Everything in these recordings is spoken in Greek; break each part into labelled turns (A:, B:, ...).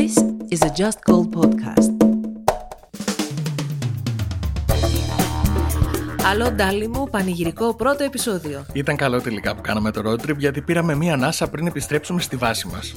A: This is a Just Called podcast. Άλλο ντάλι μου, πανηγυρικό πρώτο επεισόδιο.
B: Ήταν καλό τελικά που κάναμε το road trip γιατί πήραμε μία ανάσα πριν επιστρέψουμε στη βάση μας.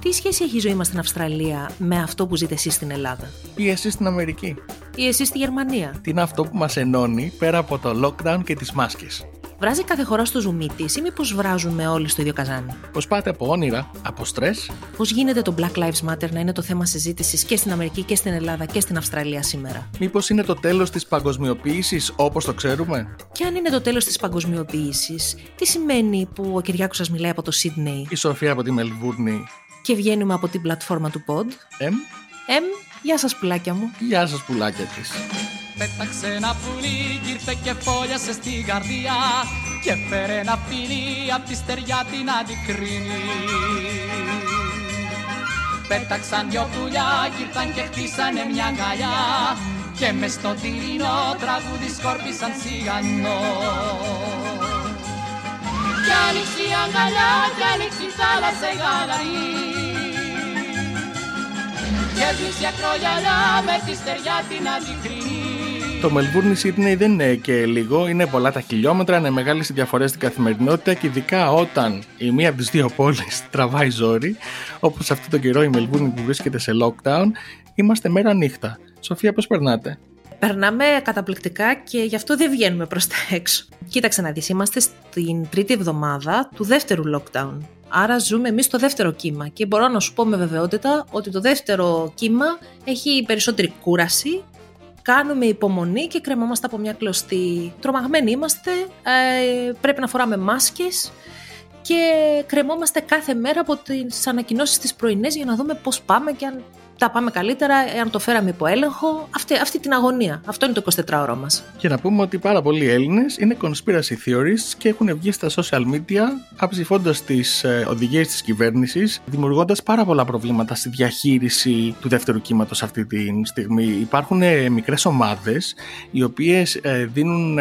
A: Τι σχέση έχει η ζωή μας στην Αυστραλία με αυτό που ζείτε εσείς στην Ελλάδα;
B: Ή εσύ στην Αμερική.
A: ή εσείς στη Γερμανία;
B: Τι είναι αυτό που μας ενώνει πέρα από το lockdown και τις μάσκες;
A: Βράζει κάθε χώρα στο ζουμί της ή μήπως βράζουμε όλοι στο ίδιο καζάνι;
B: Πώς πάτε από όνειρα, από στρες,
A: Πώς γίνεται το Black Lives Matter να είναι το θέμα συζήτησης και στην Αμερική και στην Ελλάδα και στην Αυστραλία σήμερα;
B: μήπως είναι το τέλος της παγκοσμιοποίησης όπως το ξέρουμε;
A: Και αν είναι το τέλος της παγκοσμιοποίησης, τι σημαίνει που ο Κυριάκος σας μιλάει από το Sydney
B: Η Σοφία από τη Μελβούρνη.
A: και βγαίνουμε από την πλατφόρμα του Pod.
B: Εμ,
A: Εμ, γεια σας πουλάκια μου.
B: γεια σας πουλάκια της.
C: Πέταξε ένα πουλί κι ήρθε και φόλιασε στην καρδιά και φέρε ένα φιλί απ' τη στεριά την αντικρίνη. Πέταξαν δυο πουλιά κι ήρθαν και χτίσανε μια αγκαλιά και μες στο τυρινό τραγούδι σκόρπισαν σιγανό. Κι άνοιξε η αγκαλιά κι άνοιξε η θάλασσα η γαλαρή και σβήσει ακρογιαλιά με τη στεριά την αντικρίνη.
B: Το Μελβούρνη Σίδνεϊ δεν είναι και λίγο, είναι πολλά τα χιλιόμετρα, είναι μεγάλες οι διαφορές στην καθημερινότητα και ειδικά όταν η μία από τις δύο πόλεις τραβάει ζόρι, όπως αυτό το καιρό η Μελβούρνη που βρίσκεται σε lockdown, είμαστε μέρα νύχτα. Σοφία, πώς περνάτε;
A: Περνάμε καταπληκτικά και γι' αυτό δεν βγαίνουμε προς τα έξω. Κοίταξε να δεις, είμαστε στην τρίτη εβδομάδα του δεύτερου lockdown. Άρα ζούμε εμείς το δεύτερο κύμα και μπορώ να σου πω με βεβαιότητα ότι το δεύτερο κύμα έχει περισσότερη κούραση, κάνουμε υπομονή και κρεμόμαστε από μια κλωστή. Τρομαγμένοι είμαστε, ε, πρέπει να φοράμε μάσκες και κρεμόμαστε κάθε μέρα από τις ανακοινώσεις της πρωινές για να δούμε πώς πάμε και αν τα πάμε καλύτερα, αν το φέραμε υπό έλεγχο. Αυτή, αυτή την αγωνία. Αυτό είναι το 24ωρο μας.
B: Και να πούμε ότι πάρα πολλοί Έλληνες είναι conspiracy theorists και έχουν βγει στα social media αψηφώντας τις ε, οδηγίες της κυβέρνησης, δημιουργώντας πάρα πολλά προβλήματα στη διαχείριση του δεύτερου κύματος αυτή τη στιγμή. Υπάρχουν ε, μικρές ομάδες οι οποίες δίνουν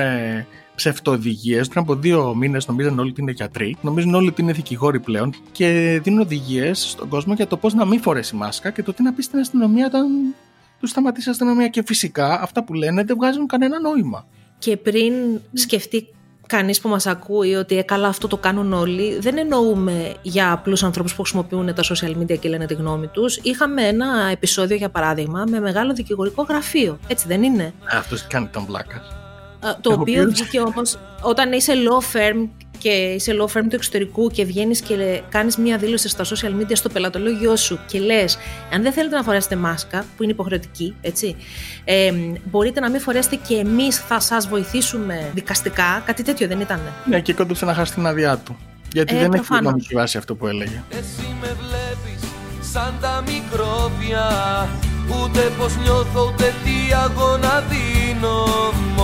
B: ε, ψευτοοδηγίε. Πριν από δύο μήνες νομίζαν όλοι ότι είναι γιατροί, νομίζουν όλοι ότι είναι δικηγόροι πλέον και δίνουν οδηγίες στον κόσμο για το πώς να μην φορέσει μάσκα και το τι να πει στην αστυνομία όταν του σταματήσει η αστυνομία. Και φυσικά αυτά που λένε δεν βγάζουν κανένα νόημα.
A: Και πριν σκεφτεί κανείς που μας ακούει ότι ε, καλά αυτό το κάνουν όλοι, δεν εννοούμε για απλούς ανθρώπους που χρησιμοποιούν τα social media και λένε τη γνώμη τους. Είχαμε ένα επεισόδιο, για παράδειγμα, με μεγάλο δικηγορικό γραφείο. Έτσι δεν είναι;
B: Αυτός κάνει τον πλάκα.
A: Α, Το
B: Έχω
A: οποίο
B: πει-
A: βγήκε όμως όταν είσαι law firm και είσαι law firm του εξωτερικού και βγαίνεις και κάνεις μία δήλωση στα social media στο πελατολόγιο σου και λες: Αν δεν θέλετε να φορέσετε μάσκα, που είναι υποχρεωτική, έτσι, ε, μπορείτε να μην φορέσετε και εμείς θα σας βοηθήσουμε δικαστικά. Κάτι τέτοιο δεν ήταν.
B: Ναι, και κόντεψε να χάσει την άδειά του. Γιατί
A: Ε,
B: δεν έχει
A: προφανώς.
B: νομική βάση αυτό που έλεγε.
D: Εσύ με βλέπεις σαν τα μικρόβια Ούτε πως νιώθω ούτε τι αγώνα δίνω Μόνο πριν φύγω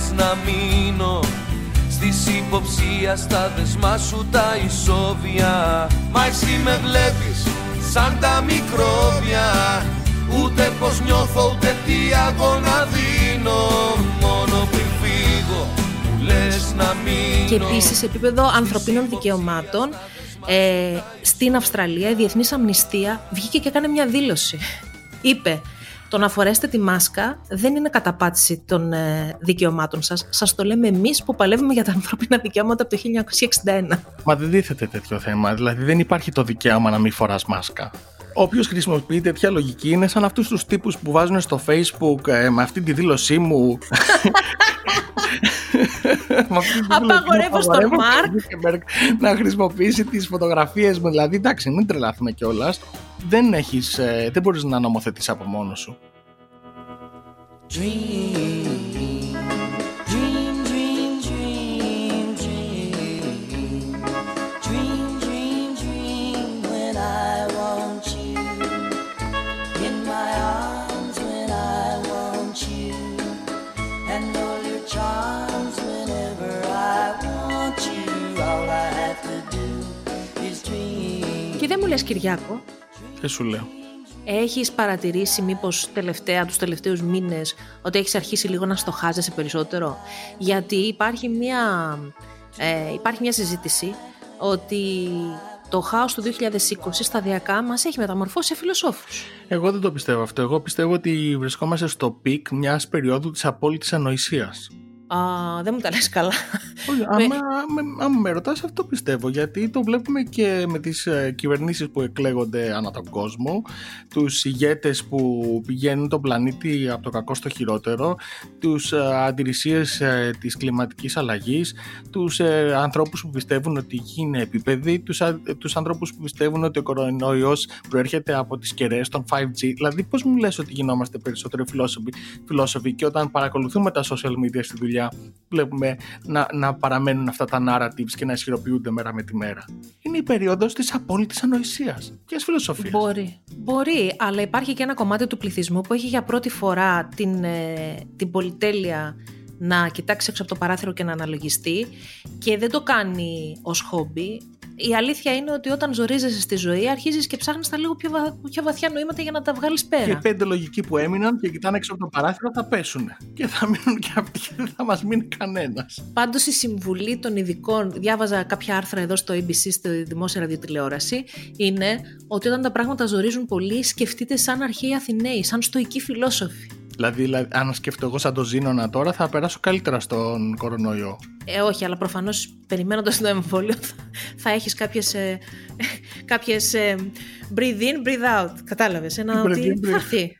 D: που λες να μείνω Στις υποψία στα δεσμά σου τα ισόβια Μα εσύ με βλέπεις σαν τα μικρόβια Ούτε πως νιώθω ούτε τι αγώνα δίνω Μόνο πριν φύγω που λες να μείνω
A: Και επίσης, σε επίπεδο ανθρωπίνων δικαιωμάτων, ε, στην Αυστραλία η Διεθνής Αμνηστία βγήκε και έκανε μια δήλωση. Είπε. Το να φορέσετε τη μάσκα δεν είναι καταπάτηση των ε, δικαιωμάτων σας. Σας το λέμε εμείς που παλεύουμε για τα ανθρώπινα δικαιώματα από το 1961.
B: Μα δεν δίθεται τέτοιο θέμα. Δηλαδή δεν υπάρχει το δικαίωμα να μην φοράς μάσκα. Όποιος χρησιμοποιεί τέτοια λογική είναι σαν αυτούς τους τύπους που βάζουν στο Facebook ε, με αυτή τη δήλωσή μου. Με αυτή τη δήλωσή μου
A: Απαγορεύω στον
B: απαγορεύω
A: Μαρκ.
B: Ζούκερμπεργκ να χρησιμοποιήσει τις φωτογραφίες μου. Δηλαδή, εντάξει, μην τρελαθούμε κιόλας. Δεν, έχεις, ε, δεν μπορείς να νομοθετήσεις από μόνος σου.
E: Dream,
A: λες Κυριάκο,
B: Και σου λέω.
A: έχεις παρατηρήσει μήπως τελευταία, τους τελευταίους μήνες, ότι έχεις αρχίσει λίγο να στοχάζεσαι περισσότερο; Γιατί υπάρχει μια, ε, υπάρχει μια συζήτηση ότι το χάος του 2020 σταδιακά μας έχει μεταμορφώσει σε φιλοσόφους.
B: Εγώ δεν το πιστεύω αυτό. Εγώ πιστεύω ότι βρισκόμαστε στο peak μιας περίοδου της απόλυτης ανοησίας.
A: Α, δεν μου τα λες καλά.
B: Όχι, άμα, με, άμα με ρωτάς αυτό πιστεύω γιατί το βλέπουμε και με τις ε, κυβερνήσεις που εκλέγονται ανά τον κόσμο τους ηγέτες που πηγαίνουν τον πλανήτη από το κακό στο χειρότερο τους ε, αντιρρησίες ε, της κλιματικής αλλαγής τους ε, ανθρώπους που πιστεύουν ότι η γη είναι επίπεδη τους, α, τους ανθρώπους που πιστεύουν ότι ο κορονοϊός προέρχεται από τις κεραίες των 5G δηλαδή πώς μου λες ότι γινόμαστε περισσότερο φιλόσοφοι, φιλόσοφοι και όταν παρακολουθούμε τα social media στη δουλειά βλέπουμε να, να παραμένουν αυτά τα narratives και να ισχυροποιούνται μέρα με τη μέρα. Είναι η περίοδος της απόλυτης ανοησίας και της φιλοσοφίας.
A: Μπορεί. Μπορεί, αλλά υπάρχει και ένα κομμάτι του πληθυσμού που έχει για πρώτη φορά την, ε, την πολυτέλεια να κοιτάξει έξω από το παράθυρο και να αναλογιστεί και δεν το κάνει ως χόμπι. Η αλήθεια είναι ότι όταν ζορίζεσαι στη ζωή αρχίζεις και ψάχνεις τα λίγο πιο, βα- πιο βαθιά νοήματα για να τα βγάλεις
B: Και οι
A: πέρα.
B: πέντε λογικοί που έμειναν και κοιτάνε έξω από το παράθυρο θα πέσουν. Και θα μείνουν και αυτοί και δεν θα μας μείνει κανένας.
A: Πάντως η συμβουλή των ειδικών, διάβαζα κάποια άρθρα εδώ στο ABC, στη δημόσια ραδιοτηλεόραση, είναι ότι όταν τα πράγματα ζορίζουν πολύ, σκεφτείτε σαν αρχαίοι Αθηναίοι, σαν στοικοί φιλόσοφοι.
B: Δηλαδή, δηλαδή, αν σκεφτώ εγώ σαν το Ζήνονα τώρα, θα περάσω καλύτερα στον κορονοϊό.
A: Ε, όχι, αλλά προφανώς περιμένοντας το εμβόλιο θα, θα έχεις κάποιες, ε, κάποιες ε, breathe in, breathe out. Κατάλαβες, ένα
B: Breathe
A: ότι
B: in, breathe
A: θα έρθει.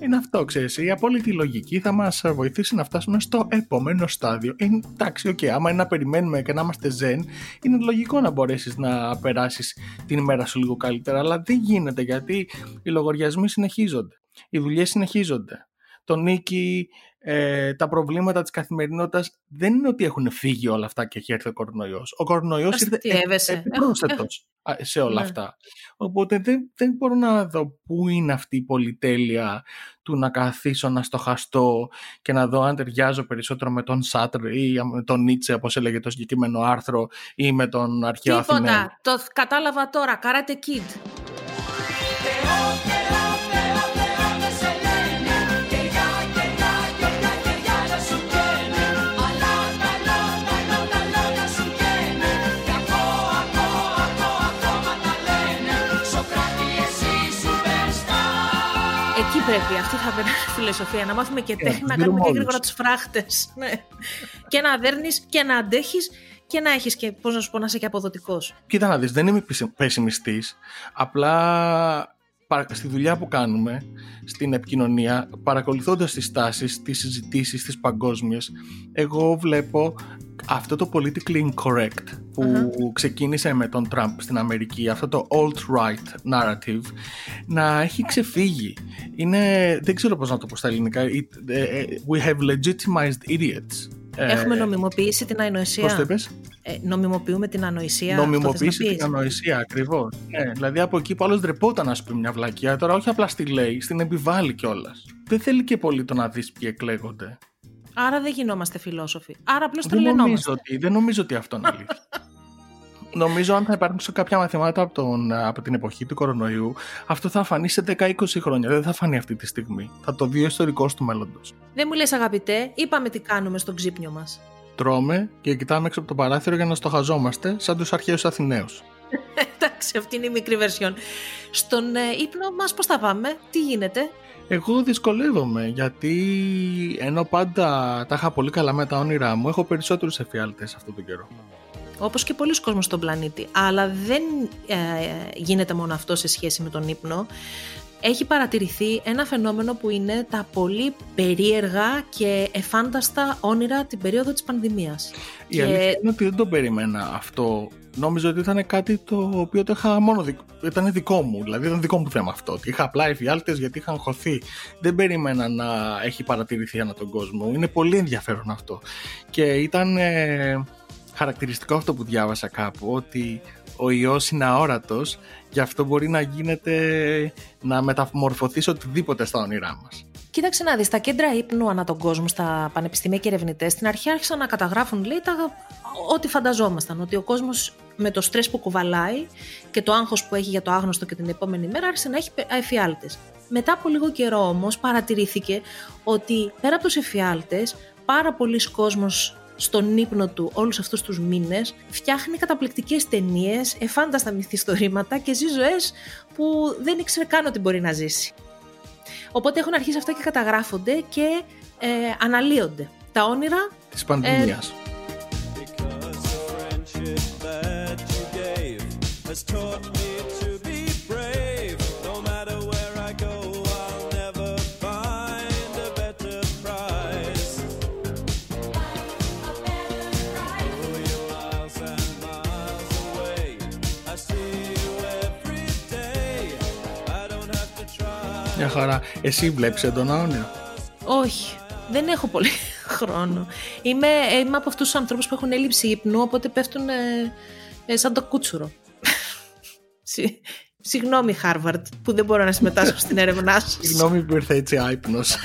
B: Είναι αυτό, ξέρεις. Η απόλυτη λογική θα μας βοηθήσει να φτάσουμε στο επόμενο στάδιο. Ε, εντάξει, οκ, άμα είναι να περιμένουμε και να είμαστε ζεν, είναι λογικό να μπορέσεις να περάσεις την ημέρα σου λίγο καλύτερα, αλλά δεν γίνεται γιατί οι λογαριασμοί συνεχίζονται. Οι δουλειές συνεχίζονται. Το νίκη, ε, τα προβλήματα της καθημερινότητας δεν είναι ότι έχουν φύγει όλα αυτά και έχει έρθει ο κορονοϊός. Ο κορονοϊός ήρθε
A: Αστειεύεσαι.
B: ε, επιπρόσθετος α, σε όλα
A: Ναι.
B: αυτά. Οπότε δεν, δεν μπορώ να δω πού είναι αυτή η πολυτέλεια του να καθίσω να στοχαστώ και να δω αν ταιριάζω περισσότερο με τον Σάτρ ή με τον Νίτσε όπως έλεγε το συγκεκριμένο άρθρο ή με τον αρχαίο Αθηναίο.
A: Τίποτα. Το κατάλαβα τώρα. Karate Kid. Πρέπει. Αυτή θα πρέπει να είναι η φιλοσοφία. Να μάθουμε και τέχνη, να
B: τους
A: κάνουμε και
B: δίνουμε
A: γρήγορα
B: όλους.
A: τους φράχτες. Ναι. και να δέρνεις και να αντέχεις και να έχεις και, πώς να σου πω, να είσαι και αποδοτικός.
B: Κοίτα να δεις, δεν είμαι πεσι- πεσημιστής, απλά παρα- στη δουλειά που κάνουμε, στην επικοινωνία, παρακολουθώντας τις τάσεις, τις συζητήσεις, τις παγκόσμιες, εγώ βλέπω αυτό το politically incorrect που ξεκίνησε με τον Τραμπ στην Αμερική, αυτό το alt-right narrative, να έχει ξεφύγει. Είναι, δεν ξέρω πώς να το πω στα ελληνικά, It- ε, ε, we have legitimized idiots. Ε,
A: Έχουμε νομιμοποιήσει την ανοησία.
B: Πώς το είπες;
A: Ε, νομιμοποιούμε την ανοησία. αυτό θες να
B: Νομιμοποιήσει
A: πεις;
B: την ανοησία, ακριβώς. Ναι, δηλαδή από εκεί που άλλος ντρεπόταν να σου πει μια βλακιά, τώρα όχι απλά στη λέει, στην επιβάλλει κιόλας. Δεν θέλει και πολύ το να δεις ποιοι εκλέγονται.
A: Άρα δεν γινόμαστε φιλόσοφοι. Άρα απλώς
B: Δεν νομίζω,
A: τρελαινόμαστε.
B: ότι, δεν νομίζω ότι αυτό είναι αλήθεια. νομίζω αν θα υπάρξουν κάποια μαθήματα από, τον, από την εποχή του κορονοϊού, αυτό θα φανεί σε 10-20 χρόνια. Δεν θα φανεί αυτή τη στιγμή. Θα το δει ο ιστορικός του μέλλοντος.
A: Δεν μου λες αγαπητέ, είπαμε τι κάνουμε στον ξύπνιο μας.
B: Τρώμε και κοιτάμε έξω από το παράθυρο για να στοχαζόμαστε σαν τους αρχαίους Αθηναίους.
A: Εντάξει, αυτή είναι η μικρή βερσιόν. Στον ε, ύπνο μας πώς θα πάμε, τι γίνεται;
B: Εγώ δυσκολεύομαι γιατί ενώ πάντα τα είχα πολύ καλά με τα όνειρά μου, έχω περισσότερους εφιάλτες αυτόν τον καιρό.
A: Όπως και πολλοί κόσμος στον πλανήτη. Αλλά δεν ε, γίνεται μόνο αυτό σε σχέση με τον ύπνο. Έχει παρατηρηθεί ένα φαινόμενο που είναι τα πολύ περίεργα και εφάνταστα όνειρα την περίοδο της πανδημίας.
B: Η αλήθεια είναι ότι δεν το περίμενα αυτό. Νόμιζα ότι ήταν κάτι το οποίο το είχα μόνο δικ... ήταν δικό μου. Δηλαδή ήταν δικό μου θέμα αυτό. Ότι είχα απλά εφιάλτες γιατί είχαν χωθεί. Δεν περίμενα να έχει παρατηρηθεί ανά τον κόσμο. Είναι πολύ ενδιαφέρον αυτό. Και ήταν ε, χαρακτηριστικό αυτό που διάβασα κάπου ότι ο ιός είναι αόρατος γι' αυτό μπορεί να γίνεται να μεταμορφωθεί σε οτιδήποτε στα όνειρά μας.
A: Κοίταξε να δεις, τα κέντρα ύπνου ανά τον κόσμο, στα πανεπιστήμια και ερευνητές, στην αρχή άρχισαν να καταγράφουν, λέει, τα, ό,τι φανταζόμασταν. Ότι ο κόσμος με το στρες που κουβαλάει και το άγχος που έχει για το άγνωστο και την επόμενη μέρα άρχισε να έχει εφιάλτες. Μετά από λίγο καιρό όμως παρατηρήθηκε ότι πέρα από τους εφιάλτες πάρα πολλοί κόσμος στον ύπνο του όλους αυτούς τους μήνες, φτιάχνει καταπληκτικές ταινίες, εφάνταστα μυθιστορήματα και ζει ζωές που δεν ήξερε καν ότι μπορεί να ζήσει. Οπότε έχουν αρχίσει αυτά και καταγράφονται και ε, αναλύονται. Τα όνειρα...
B: Της πανδημίας.
F: Because
B: Μια χαρά. Εσύ βλέπεις έντονα όνειρα.
A: Όχι, δεν έχω πολύ χρόνο. Είμαι, ε, είμαι από αυτούς τους ανθρώπους που έχουν έλλειψη ύπνου, οπότε πέφτουν ε, ε, σαν το κούτσουρο. Συ- Συγγνώμη, Χάρβαρντ, που δεν μπορώ να συμμετάσχω στην έρευνά σας.
B: Συγγνώμη που ήρθε έτσι άϊπνος.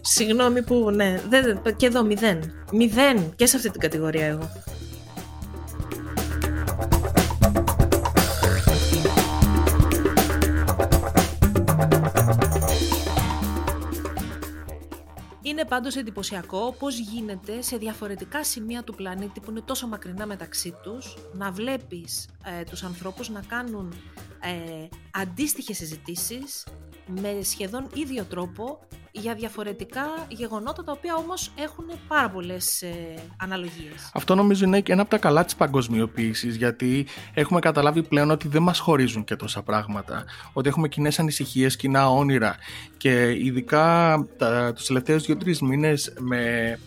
A: Συγγνώμη που, ναι, δεν, και εδώ μηδέν. Μηδέν και σε αυτή την κατηγορία εγώ. Είναι πάντως εντυπωσιακό πώς γίνεται σε διαφορετικά σημεία του πλανήτη που είναι τόσο μακρινά μεταξύ τους να βλέπεις ε, τους ανθρώπους να κάνουν ε, αντίστοιχες συζητήσεις με σχεδόν ίδιο τρόπο για διαφορετικά γεγονότα τα οποία όμως έχουν πάρα πολλές ε, αναλογίες.
B: Αυτό νομίζω είναι και ένα από τα καλά της παγκοσμιοποίησης γιατί έχουμε καταλάβει πλέον ότι δεν μας χωρίζουν και τόσα πράγματα. Ότι έχουμε κοινές ανησυχίες, κοινά όνειρα και ειδικά τα, τους τελευταίους δύο-τρεις μήνες με,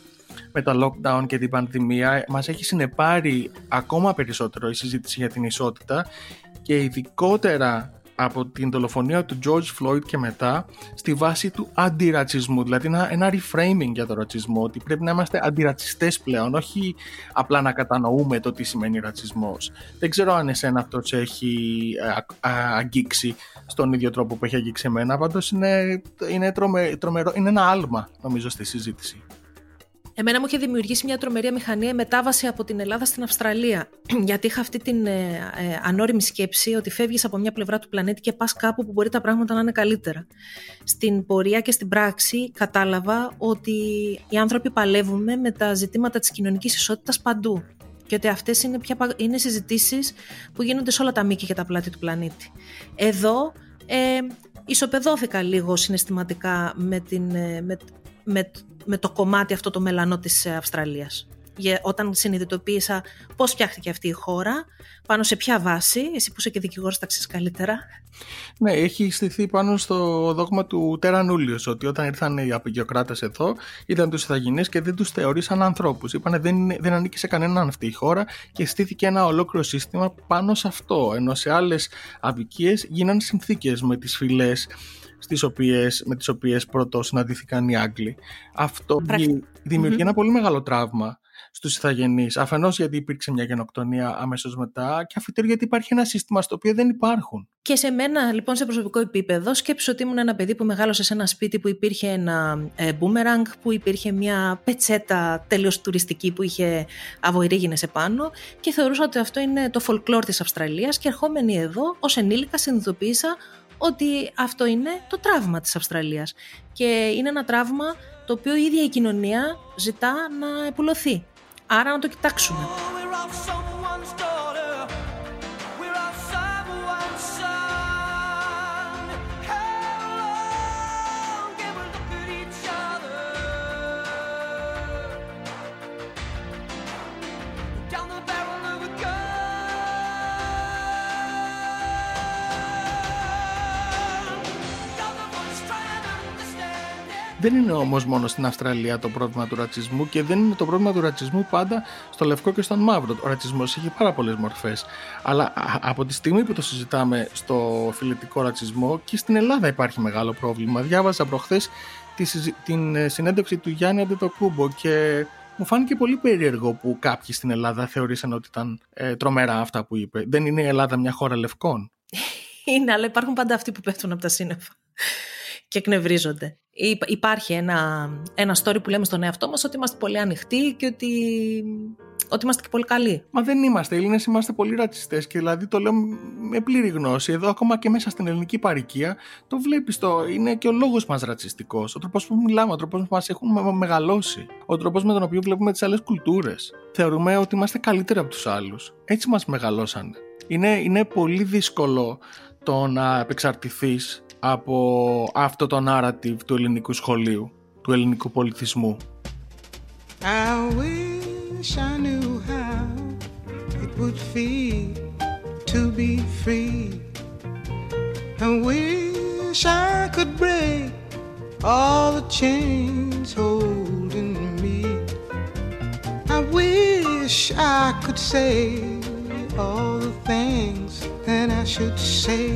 B: με τα lockdown και την πανδημία μας έχει συνεπάρει ακόμα περισσότερο η συζήτηση για την ισότητα και ειδικότερα από την δολοφονία του George Floyd και μετά στη βάση του αντιρατσισμού, δηλαδή ένα, ένα reframing για το ρατσισμό, ότι πρέπει να είμαστε αντιρατσιστές πλέον, όχι απλά να κατανοούμε το τι σημαίνει ρατσισμός. Δεν ξέρω αν εσένα αυτό σε έχει ε, α- α- αγγίξει στον ίδιο τρόπο που έχει αγγίξει εμένα, πάντως είναι, είναι, τρομε, τρομερό, είναι ένα άλμα νομίζω στη συζήτηση.
A: Εμένα μου είχε δημιουργήσει μια τρομερή μηχανία η μετάβαση από την Ελλάδα στην Αυστραλία. Γιατί είχα αυτή την ε, ε, ανώριμη σκέψη ότι φεύγεις από μια πλευρά του πλανήτη και πας κάπου που μπορεί τα πράγματα να είναι καλύτερα. Στην πορεία και στην πράξη κατάλαβα ότι οι άνθρωποι παλεύουμε με τα ζητήματα της κοινωνικής ισότητας παντού. Και ότι αυτές είναι, πια, πα- είναι συζητήσεις που γίνονται σε όλα τα μήκη και τα πλάτη του πλανήτη. Εδώ ε, ισοπεδώθηκα λίγο συναισθηματικά με, την, ε, με, με, με το κομμάτι αυτό το μελανό της ε, Αυστραλίας. Για, όταν συνειδητοποίησα πώς φτιάχτηκε αυτή η χώρα, πάνω σε ποια βάση, εσύ που είσαι και δικηγόρος τα ξέρεις καλύτερα.
B: Ναι, έχει στηθεί πάνω στο δόγμα του Τερανούλιος ότι όταν ήρθαν οι απεικιοκράτες εδώ είδαν τους Ιθαγενείς και δεν τους θεωρήσαν ανθρώπους. Είπανε δεν, είναι- δεν ανήκει σε κανέναν αυτή η χώρα και στήθηκε ένα ολόκληρο σύστημα πάνω σε αυτό. Ενώ σε άλλες αδικίες γίναν συνθήκες με τις φυλές στις οποίες, με τις οποίες πρώτος συναντήθηκαν οι Άγγλοι. Αυτό
A: Πρακ-
B: δη- δημιουργεί ένα πολύ μεγάλο τραύμα στους Ιθαγενείς, αφενός γιατί υπήρξε μια γενοκτονία αμέσως μετά και αφετέρου γιατί υπάρχει ένα σύστημα στο οποίο δεν υπάρχουν.
A: Και σε μένα, λοιπόν, σε προσωπικό επίπεδο, σκέψου ότι ήμουν ένα παιδί που μεγάλωσε σε ένα σπίτι που υπήρχε ένα ε, boomerang, που υπήρχε μια πετσέτα τέλειως τουριστική που είχε αβοηρήγινες επάνω και θεωρούσα ότι αυτό είναι το folklore της Αυστραλίας και ερχόμενη εδώ, ως ενήλικα, συνειδητοποίησα ότι αυτό είναι το τραύμα της Αυστραλίας. Και είναι ένα τραύμα το οποίο η ίδια η κοινωνία ζητά να επουλωθεί. Άρα να το κοιτάξουμε.
B: Δεν είναι όμως μόνο στην Αυστραλία το πρόβλημα του ρατσισμού και δεν είναι το πρόβλημα του ρατσισμού πάντα στο λευκό και στον μαύρο. Ο ρατσισμός έχει πάρα πολλές μορφές. Αλλά α- από τη στιγμή που το συζητάμε στο φιλετικό ρατσισμό και στην Ελλάδα υπάρχει μεγάλο πρόβλημα. Διάβασα προχθές τη συζη- την ε, συνέντευξη του Γιάννη Αντετοκούμπο και μου φάνηκε πολύ περίεργο που κάποιοι στην Ελλάδα θεωρήσαν ότι ήταν ε, τρομερά αυτά που είπε. Δεν είναι η Ελλάδα μια χώρα λευκών;
A: Είναι, αλλά υπάρχουν πάντα αυτοί που πέφτουν από τα σύννεφα. Και εκνευρίζονται. Υπ- Υπάρχει ένα, ένα story που λέμε στον εαυτό μας ότι είμαστε πολύ ανοιχτοί και ότι, ότι είμαστε και πολύ καλοί.
B: Μα δεν είμαστε. Οι Έλληνες είμαστε πολύ ρατσιστές και δηλαδή το λέω με πλήρη γνώση. Εδώ, ακόμα και μέσα στην ελληνική παροικία, το βλέπεις. Το... Είναι και ο λόγος μας ρατσιστικός. Ο τρόπος που μιλάμε, ο τρόπος που μας έχουν με- μεγαλώσει. Ο τρόπος με τον οποίο βλέπουμε τις άλλες κουλτούρες. Θεωρούμε ότι είμαστε καλύτεροι από τους άλλους. Έτσι μας μεγαλώσανε. Είναι, είναι πολύ δύσκολο το να επεξαρτηθείς από αυτό το narrative του ελληνικού σχολείου, του ελληνικού πολιτισμού.
G: I wish I knew how it would feel to be free. I wish I could break all the chains holding me. I wish I could say all the things that I should say.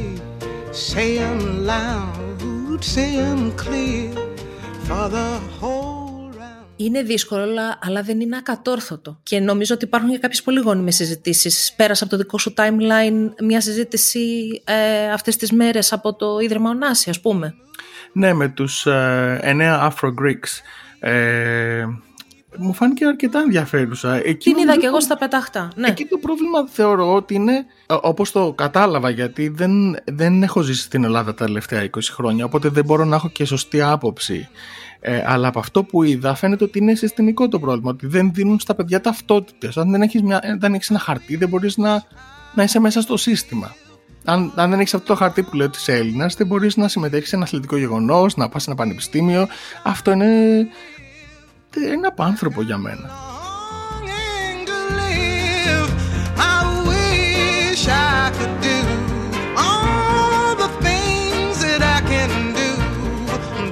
G: Say 'em loud, say 'em clear for the whole round.
A: Είναι δύσκολο, αλλά- αλλά δεν είναι ακατόρθωτο. Και νομίζω ότι υπάρχουν και κάποιες πολύ γόνιμες συζητήσεις. Πέρασε από το δικό σου timeline μια συζήτηση ε, αυτές τις μέρες από το Ίδρυμα Ωνάση, ας πούμε.
B: Ναι, με τους ε, εννέα Afro-Greeks. Ε, μου φάνηκε αρκετά ενδιαφέρουσα. Εκεί
A: Την είδα
B: νομίζω
A: και εγώ
B: το-
A: στα πετάχτα. Ναι.
B: Εκεί το πρόβλημα θεωρώ ότι είναι, ε, όπως το κατάλαβα, γιατί δεν, δεν έχω ζήσει στην Ελλάδα τα τελευταία 20 χρόνια, οπότε δεν μπορώ να έχω και σωστή άποψη. Ε, αλλά από αυτό που είδα φαίνεται ότι είναι συστημικό το πρόβλημα, ότι δεν δίνουν στα παιδιά ταυτότητες. Αν δεν έχεις, μια, ε, δεν έχεις ένα χαρτί δεν μπορείς να, να είσαι μέσα στο σύστημα. Αν, αν δεν έχεις αυτό το χαρτί που λέει ότι είσαι Έλληνας, δεν μπορείς να συμμετέχεις σε ένα αθλητικό γεγονός, να πας σε ένα πανεπιστήμιο. Αυτό είναι. Είναι απάνθρωπο για μένα.
G: longing to live. I wish I could do all the things that I can do,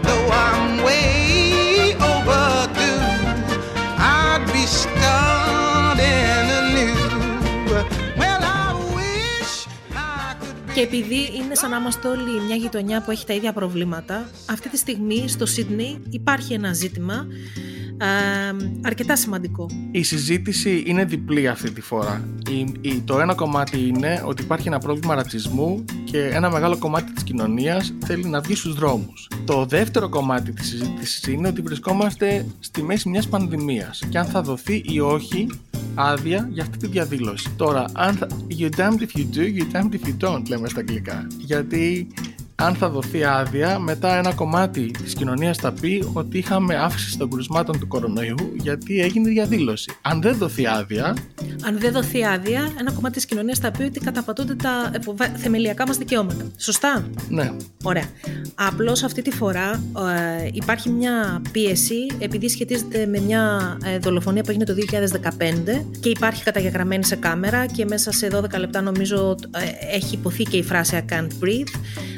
G: though I'm way overdue. I'd be starting anew. Well, I wish I could be.
A: Και επειδή είναι σαν να είμαστε όλοι μια γειτονιά που έχει τα ίδια προβλήματα, αυτή τη στιγμή στο Σίδνεϊ υπάρχει ένα ζήτημα ε, αρκετά σημαντικό.
B: Η συζήτηση είναι διπλή αυτή τη φορά. Η, η- το ένα κομμάτι είναι ότι υπάρχει ένα πρόβλημα ρατσισμού και ένα μεγάλο κομμάτι της κοινωνίας θέλει να βγει στους δρόμους. Το δεύτερο κομμάτι της συζήτησης είναι ότι βρισκόμαστε στη μέση μιας πανδημίας και αν θα δοθεί ή όχι άδεια για αυτή τη διαδήλωση. Τώρα, αν θα, you damned if you do, you damned if you don't, λέμε στα αγγλικά. Γιατί αν θα δοθεί άδεια, μετά ένα κομμάτι της κοινωνίας θα πει ότι είχαμε αύξηση των κρουσμάτων του κορονοϊού γιατί έγινε διαδήλωση. Αν δεν δοθεί άδεια,
A: Αν δεν δοθεί άδεια, ένα κομμάτι της κοινωνίας θα πει ότι καταπατούνται τα ε, θεμελιακά μας δικαιώματα. Σωστά;
B: ναι,
A: Ωραία. Απλώς αυτή τη φορά ε, υπάρχει μια πίεση επειδή σχετίζεται με μια ε, δολοφονία που έγινε το 2015 και υπάρχει καταγεγραμμένη σε κάμερα και μέσα σε 12 λεπτά νομίζω ε, έχει υποθεί και η φράση I can't breathe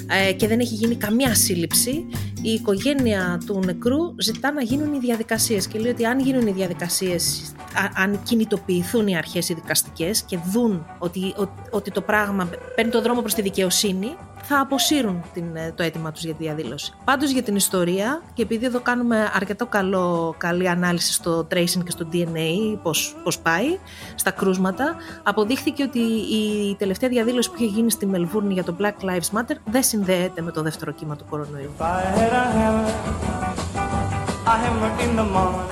A: ε, και δεν έχει γίνει καμία σύλληψη. Η οικογένεια του νεκρού ζητά να γίνουν οι διαδικασίες και λέει ότι αν γίνουν οι διαδικασίες, α- αν κινητοποιηθούν οι αρχές οι δικαστικές και δουν ότι, ότι, ότι το πράγμα παίρνει το δρόμο προς τη δικαιοσύνη, θα αποσύρουν την, ε, το αίτημα τους για τη διαδήλωση. Πάντως για την ιστορία, και επειδή εδώ κάνουμε αρκετό καλό, καλή ανάλυση στο tracing και στο DNA, πώς, πώς πάει, στα κρούσματα, αποδείχθηκε ότι η τελευταία διαδήλωση που είχε γίνει στη Μελβούρνη για το Black Lives Matter δεν συνδέεται με το δεύτερο κύμα του κορονοϊού.
C: If I had a hammer, a hammer in the morning,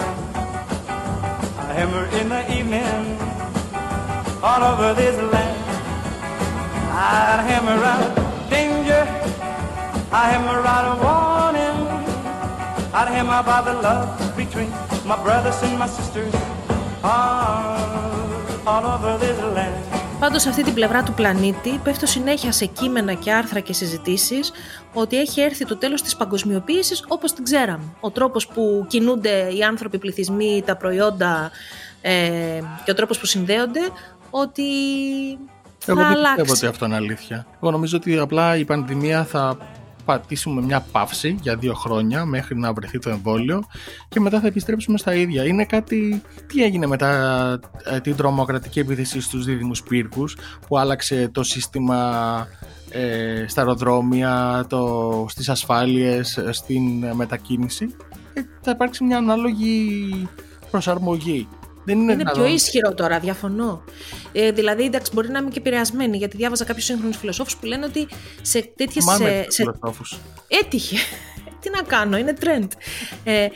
C: a hammer in the evening, all over this land. I'd hammer out danger, I'd hammer out a warning, I'd hammer about the love between my brothers and my sisters, all, all over this land.
A: Πάντως σε αυτή την πλευρά του πλανήτη πέφτω συνέχεια σε κείμενα και άρθρα και συζητήσεις ότι έχει έρθει το τέλος της παγκοσμιοποίησης όπως την ξέραμε. Ο τρόπος που κινούνται οι άνθρωποι, οι πληθυσμοί, τα προϊόντα ε, και ο τρόπος που συνδέονται ότι θα
B: εγώ δεν
A: αλλάξει.
B: πιστεύω ότι αυτό είναι αλήθεια. Εγώ νομίζω ότι απλά η πανδημία θα πατήσουμε μια παύση για δύο χρόνια μέχρι να βρεθεί το εμβόλιο και μετά θα επιστρέψουμε στα ίδια. Είναι κάτι... Τι έγινε μετά ε, την τρομοκρατική επίθεση στους δίδυμους πύργους που άλλαξε το σύστημα ε, στα αεροδρόμια, το, στις ασφάλειες, ε, στην ε, μετακίνηση; Ε, θα υπάρξει μια ανάλογη προσαρμογή. Δεν είναι,
A: Είναι πιο
B: δυνατόν-
A: ισχυρό τώρα, διαφωνώ. Ε, δηλαδή, εντάξει, μπορεί να είμαι και επηρεασμένη, γιατί διάβαζα κάποιους σύγχρονους φιλοσόφους που λένε ότι σε τέτοιες.
B: Θυμάμαι
A: Σε,
B: τους
A: σε,
B: φιλοσόφους.
A: έτυχε. να κάνω, είναι trend. Ε,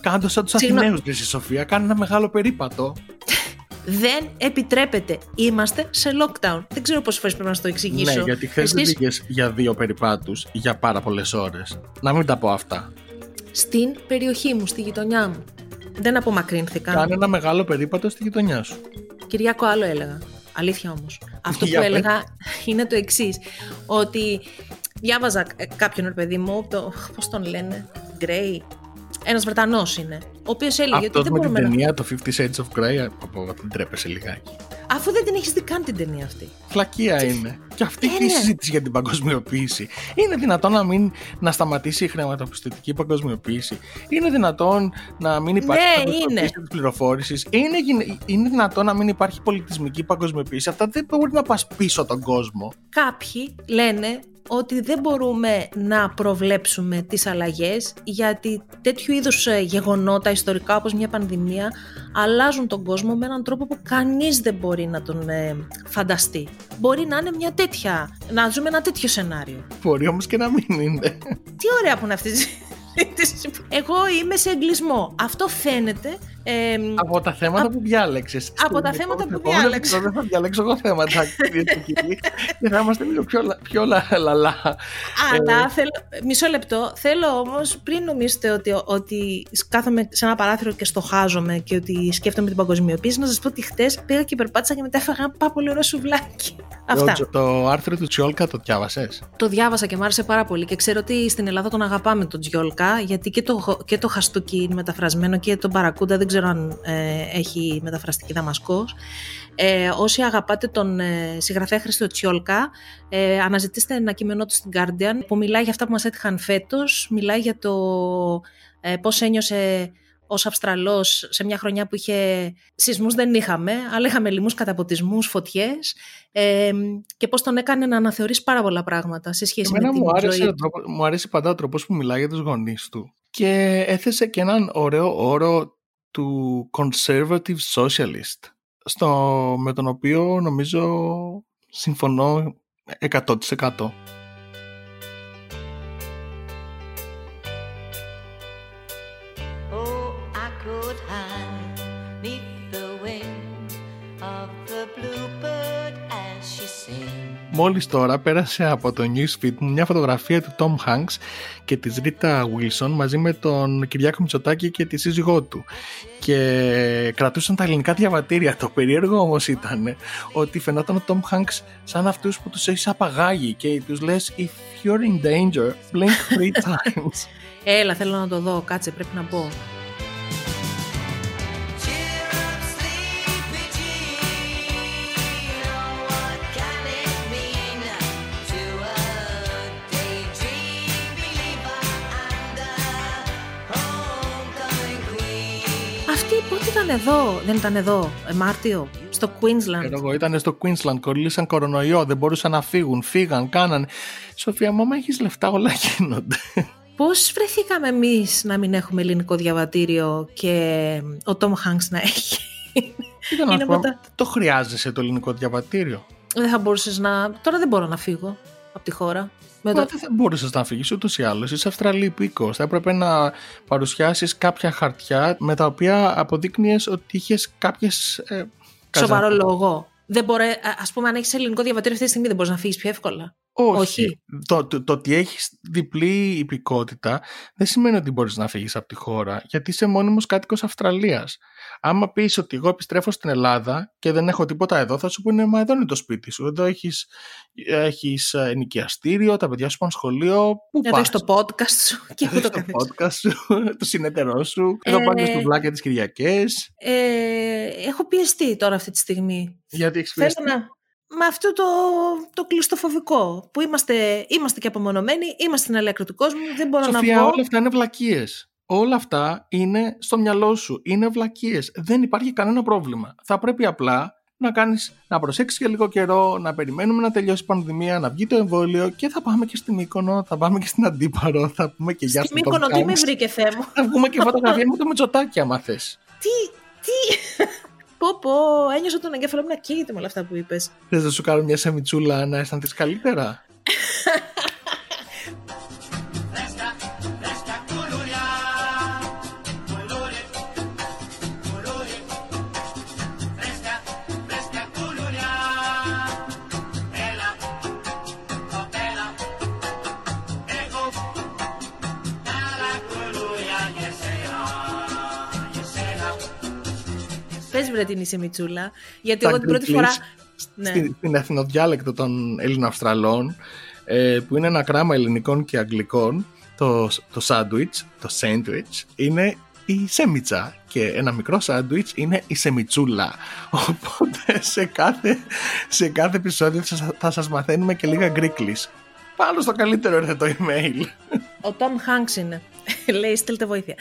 B: Κάντε σαν τους
A: Συγγνώμη.
B: Αθηναίους, Χρυσή Σοφία. Κάνε ένα μεγάλο περίπατο.
A: δεν επιτρέπεται. Είμαστε σε lockdown. Δεν ξέρω πόσες φορές πρέπει να σου το εξηγήσω.
B: Ναι, γιατί χθες δεν
A: Εσείς
B: πήγε για δύο περιπάτους για πάρα πολλές ώρες. Να μην τα πω αυτά.
A: στην περιοχή μου, στη γειτονιά μου. Δεν απομακρύνθηκαν.
B: Κάνε ένα μεγάλο περίπατο στη γειτονιά σου.
A: Κυριάκο, άλλο έλεγα. Αλήθεια όμως. Αυτό
B: Για
A: που
B: πες.
A: έλεγα είναι το εξής. Ότι διάβαζα ε, κάποιον ρε παιδί μου, το, πώς τον λένε, Γκρέι. Ένας Βρετανός είναι, ο οποίος έλεγε ότι
B: Αυτό
A: δεν
B: με την
A: μπορούμε να...
B: ταινία το 50 Shades of Grey. Από την τρέπεσαι λιγάκι.
A: Αφού δεν την έχεις δει καν την ταινία αυτή.
B: Φλακία είναι. Και αυτή
A: Ε,
B: και η
A: ναι.
B: συζήτηση για την παγκοσμιοποίηση. Είναι δυνατόν να, μην, να σταματήσει η χρηματοπιστωτική παγκοσμιοποίηση; Είναι δυνατόν να μην υπάρχει
A: Ναι,
B: παγκοσμιοποίηση
A: είναι.
B: της πληροφόρησης; Είναι, γυ- είναι δυνατόν να μην υπάρχει πολιτισμική παγκοσμιοποίηση; Αυτά δεν μπορεί να πας πίσω τον κόσμο.
A: Κάποιοι λένε ότι δεν μπορούμε να προβλέψουμε τις αλλαγές γιατί τέτοιου είδους ε, γεγονότα ιστορικά όπως μια πανδημία αλλάζουν τον κόσμο με έναν τρόπο που κανείς δεν μπορεί να τον ε, φανταστεί. Μπορεί να είναι μια τέτοια, να ζούμε ένα τέτοιο σενάριο.
B: Μπορεί όμως και να μην είναι.
A: Τι ωραία που είναι αυτή η συζήτηση. Εγώ είμαι σε εγκλισμό. Αυτό φαίνεται. Ε,
B: από τα θέματα που διάλεξες.
A: από τα θέματα που διάλεξα.
B: Δεν θα διαλέξω εγώ θέματα, κυρίε και κύριοι. Και θα είμαστε λίγο πιο, λα- πιο λα- λαλά.
A: Αλλά θέλω, μισό λεπτό. Θέλω όμως, πριν νομίζετε ότι, ότι κάθομαι σε ένα παράθυρο και στοχάζομαι και ότι σκέφτομαι την παγκοσμιοποίηση, να σας πω ότι χτες πήγα και περπάτησα και μετά έφαγα ένα πάρα πολύ ωραίο σουβλάκι. Αυτά.
B: Το, το άρθρο του Τσιόλκα το διάβασες;
A: Το διάβασα και μου άρεσε πάρα πολύ και ξέρω ότι στην Ελλάδα τον αγαπάμε τον Τζιόλκα γιατί και το, και το χαστούκι είναι μεταφρασμένο και τον Παρακούντα δεν ξέρω αν ε, έχει μεταφραστεί και Δαμασκός. Ε, όσοι αγαπάτε τον ε, συγγραφέα Χρήστο Τσιόλκα ε, αναζητήστε ένα κείμενό του στην Guardian που μιλάει για αυτά που μας έτυχαν φέτος, μιλάει για το ε, πώς ένιωσε ως Αυστραλός σε μια χρονιά που είχε σεισμούς δεν είχαμε, αλλά είχαμε λοιμούς, καταποτισμούς, φωτιές ε, και πώς τον έκανε να αναθεωρήσει πάρα πολλά πράγματα σε σχέση
B: Εμένα
A: με την
B: μου άρεσε,
A: ζωή
B: ο τρόπο- μου αρέσει πάντα ο τρόπος που μιλάει για τους γονείς του. Και έθεσε και έναν ωραίο όρο του conservative socialist, στο, με τον οποίο νομίζω συμφωνώ 100%. Μόλις τώρα πέρασε από το newsfeed μου μια φωτογραφία του Tom Hanks και της Rita Wilson μαζί με τον Κυριάκο Μητσοτάκη και τη σύζυγό του και κρατούσαν τα ελληνικά διαβατήρια. Το περίεργο όμως ήταν ότι φαινόταν ο Tom Hanks σαν αυτούς που τους έχεις απαγάγει και τους λες If you're in danger, blink three times.
A: Έλα, θέλω να το δω. Κάτσε, πρέπει να πω. Ήταν εδώ, δεν ήταν εδώ, ε, Μάρτιο, στο Queensland.
B: Ξέρω εγώ, ήταν στο Queensland, κολλήσαν κορονοϊό, δεν μπορούσαν να φύγουν, φύγαν, κάναν. Σοφία, μάμα, έχεις λεφτά, όλα γίνονται.
A: Πώς βρεθήκαμε εμείς να μην έχουμε ελληνικό διαβατήριο και ο Tom Hanks να έχει;
B: Ήταν να
A: Είναι
B: σου πω,
A: από τα-
B: το χρειάζεσαι το ελληνικό διαβατήριο.
A: δεν θα μπορούσες να... Τώρα δεν μπορώ να φύγω από τη χώρα. Με το...
B: Μα δεν θα μπορούσες να φύγεις ούτως ή άλλως. Είσαι Αυστραλή υπήκο. Θα έπρεπε να παρουσιάσεις κάποια χαρτιά με τα οποία αποδείκνυες ότι είχες κάποιες. Ε,
A: Σοβαρό
B: καζα-
A: λόγο. Δεν μπορεί, ας πούμε, αν έχεις ελληνικό διαβατήριο αυτή τη στιγμή, δεν μπορείς να φύγεις πιο εύκολα.
B: Όχι.
A: Όχι.
B: Το, το, το ότι έχεις διπλή υπηκότητα δεν σημαίνει ότι μπορείς να φύγεις από τη χώρα, γιατί είσαι μόνιμος κάτοικος Αυστραλίας. Άμα πεις ότι εγώ επιστρέφω στην Ελλάδα και δεν έχω τίποτα εδώ, θα σου πούνε Μα εδώ είναι το σπίτι σου. Εδώ έχεις έχεις ε, ενοικιαστήριο, τα παιδιά σου πάνε σχολείο. Πού
A: Εδώ
B: πας;
A: έχει το podcast σου και
B: Εδώ
A: ούτω
B: έχεις το
A: καθεξής.
B: podcast σου, το συνεταιρό σου. Εδώ
A: Ε,
B: πάνε στο βλάκια τις Κυριακές.
A: Ε, έχω πιεστεί τώρα αυτή τη στιγμή.
B: Γιατί έχεις
A: Θέλω
B: πιεστεί;
A: να... Με αυτό το, το κλειστοφοβικό που είμαστε, είμαστε και απομονωμένοι, είμαστε στην αλέκρη του κόσμου, δεν μπορώ
B: Σοφία,
A: να βγω.
B: όλα αυτά είναι βλακίες. Όλα αυτά είναι στο μυαλό σου. Είναι βλακίες. Δεν υπάρχει κανένα πρόβλημα. Θα πρέπει απλά να κάνεις, να προσέξεις για λίγο καιρό, να περιμένουμε να τελειώσει η πανδημία, να βγει το εμβόλιο και θα πάμε και στην Μύκονο, θα πάμε και στην Αντίπαρο, θα πούμε και γεια
A: Στη
B: στον Tom
A: Μύκονο, τι με
B: Hanks.
A: βρήκε Θεέ μου;
B: Θα βγούμε και φωτογραφία με το Μητσοτάκι άμα θες.
A: Τι, τι; πω πω, ένιωσα τον εγκέφαλο μου να καίγεται με όλα αυτά που είπες.
B: Θες να σου κάνω μια σεμιτσούλα να αισθανθείς καλύτερα;
A: βρε την Ισεμιτσούλα, γιατί
B: Τα
A: εγώ την πρώτη
B: Greek
A: φορά...
B: Lists
A: Ναι.
B: στην, στην εθνοδιάλεκτο των Έλληνο-Αυστραλών, ε, που είναι ένα κράμα ελληνικών και αγγλικών, το, το sandwich, το sandwich, είναι η σέμιτσα και ένα μικρό σάντουιτς είναι η σεμιτσούλα. Οπότε σε κάθε, σε κάθε επεισόδιο θα, σας- θα σας μαθαίνουμε και λίγα γκρίκλις. Πάνω στο καλύτερο ήρθε το email.
A: Ο Τόμ Χάνξ είναι. Λέει, στείλτε βοήθεια.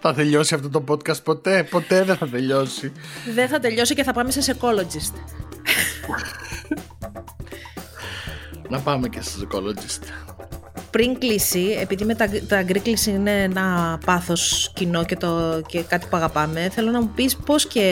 B: Θα τελειώσει αυτό το podcast ποτέ, ποτέ δεν θα τελειώσει.
A: Δεν θα τελειώσει και θα πάμε σε psychologist.
B: Να πάμε και στο psychologist.
A: Πριν κλείσει, επειδή με τα, τα γκρίκλις είναι ένα πάθος κοινό και, το, και κάτι που αγαπάμε, θέλω να μου πεις πώς και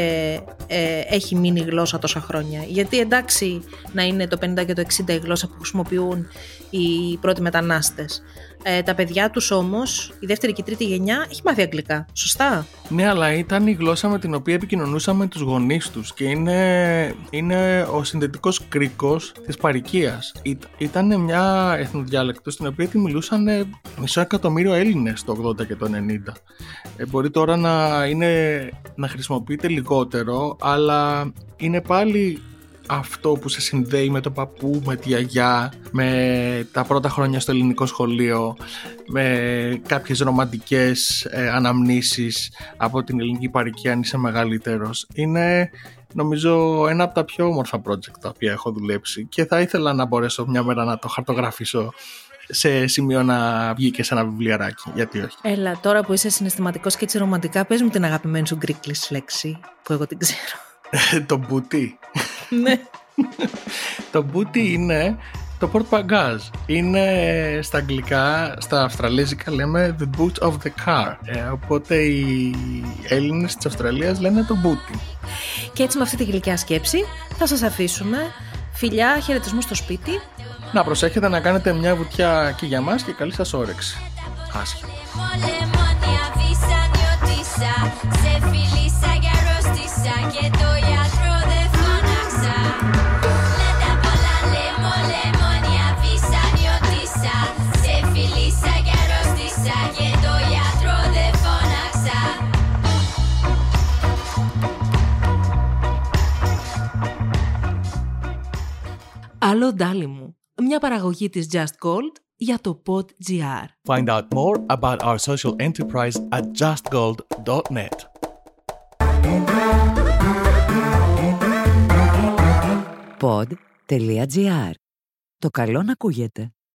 A: ε, έχει μείνει η γλώσσα τόσα χρόνια. Γιατί εντάξει να είναι το 50 και το 60 η γλώσσα που χρησιμοποιούν οι πρώτοι μετανάστες. Ε, τα παιδιά τους όμως, η δεύτερη και η τρίτη γενιά, έχει μάθει αγγλικά. Σωστά;
B: Ναι, αλλά ήταν η γλώσσα με την οποία επικοινωνούσαμε με τους γονείς τους και είναι, είναι ο συνδετικός κρίκος της παροικίας. Ή- Ήταν μια εθνοδιάλεκτος στην οποία τη μιλούσαν ε, μισό εκατομμύριο Έλληνες το 80 και το 90. Ε, μπορεί τώρα να, είναι, να χρησιμοποιείται λιγότερο, αλλά είναι πάλι αυτό που σε συνδέει με τον παππού, με τη γιαγιά, με τα πρώτα χρόνια στο ελληνικό σχολείο, με κάποιες ρομαντικές ε, αναμνήσεις από την ελληνική παροικία αν είσαι μεγαλύτερος. Είναι νομίζω ένα από τα πιο όμορφα project τα οποία έχω δουλέψει και θα ήθελα να μπορέσω μια μέρα να το χαρτογραφήσω σε σημείο να βγει και σε ένα βιβλιαράκι, γιατί όχι.
A: Έλα, τώρα που είσαι συναισθηματικός και έτσι ρομαντικά, πες μου την αγαπημένη σου γκρίκλις λέξη, που εγώ την ξέρω.
B: το μπούτι.
A: Ναι.
B: Το μπούτι είναι το portbagage. Είναι στα αγγλικά, στα αυστραλέζικα λέμε the boot of the car. Ε, οπότε οι Έλληνες της Αυστραλίας λένε το μπούτι.
A: Και έτσι με αυτή τη γλυκιά σκέψη θα σας αφήσουμε. Φιλιά, χαιρετισμού στο σπίτι.
B: Να προσέχετε να κάνετε μια βουτιά και για μας και καλή σας όρεξη. Άσχημα.
H: Λεμόνια, βίσα, νιώτησα Σε φίλησα και αρρώστησα Και το γιατρό
A: Άλλο ντάλι μου. Μια παραγωγή της Just Gold για το PodGR.
I: Find out more about our social enterprise at justgold.net.
J: Pod.gr. Το καλό να ακούγεται.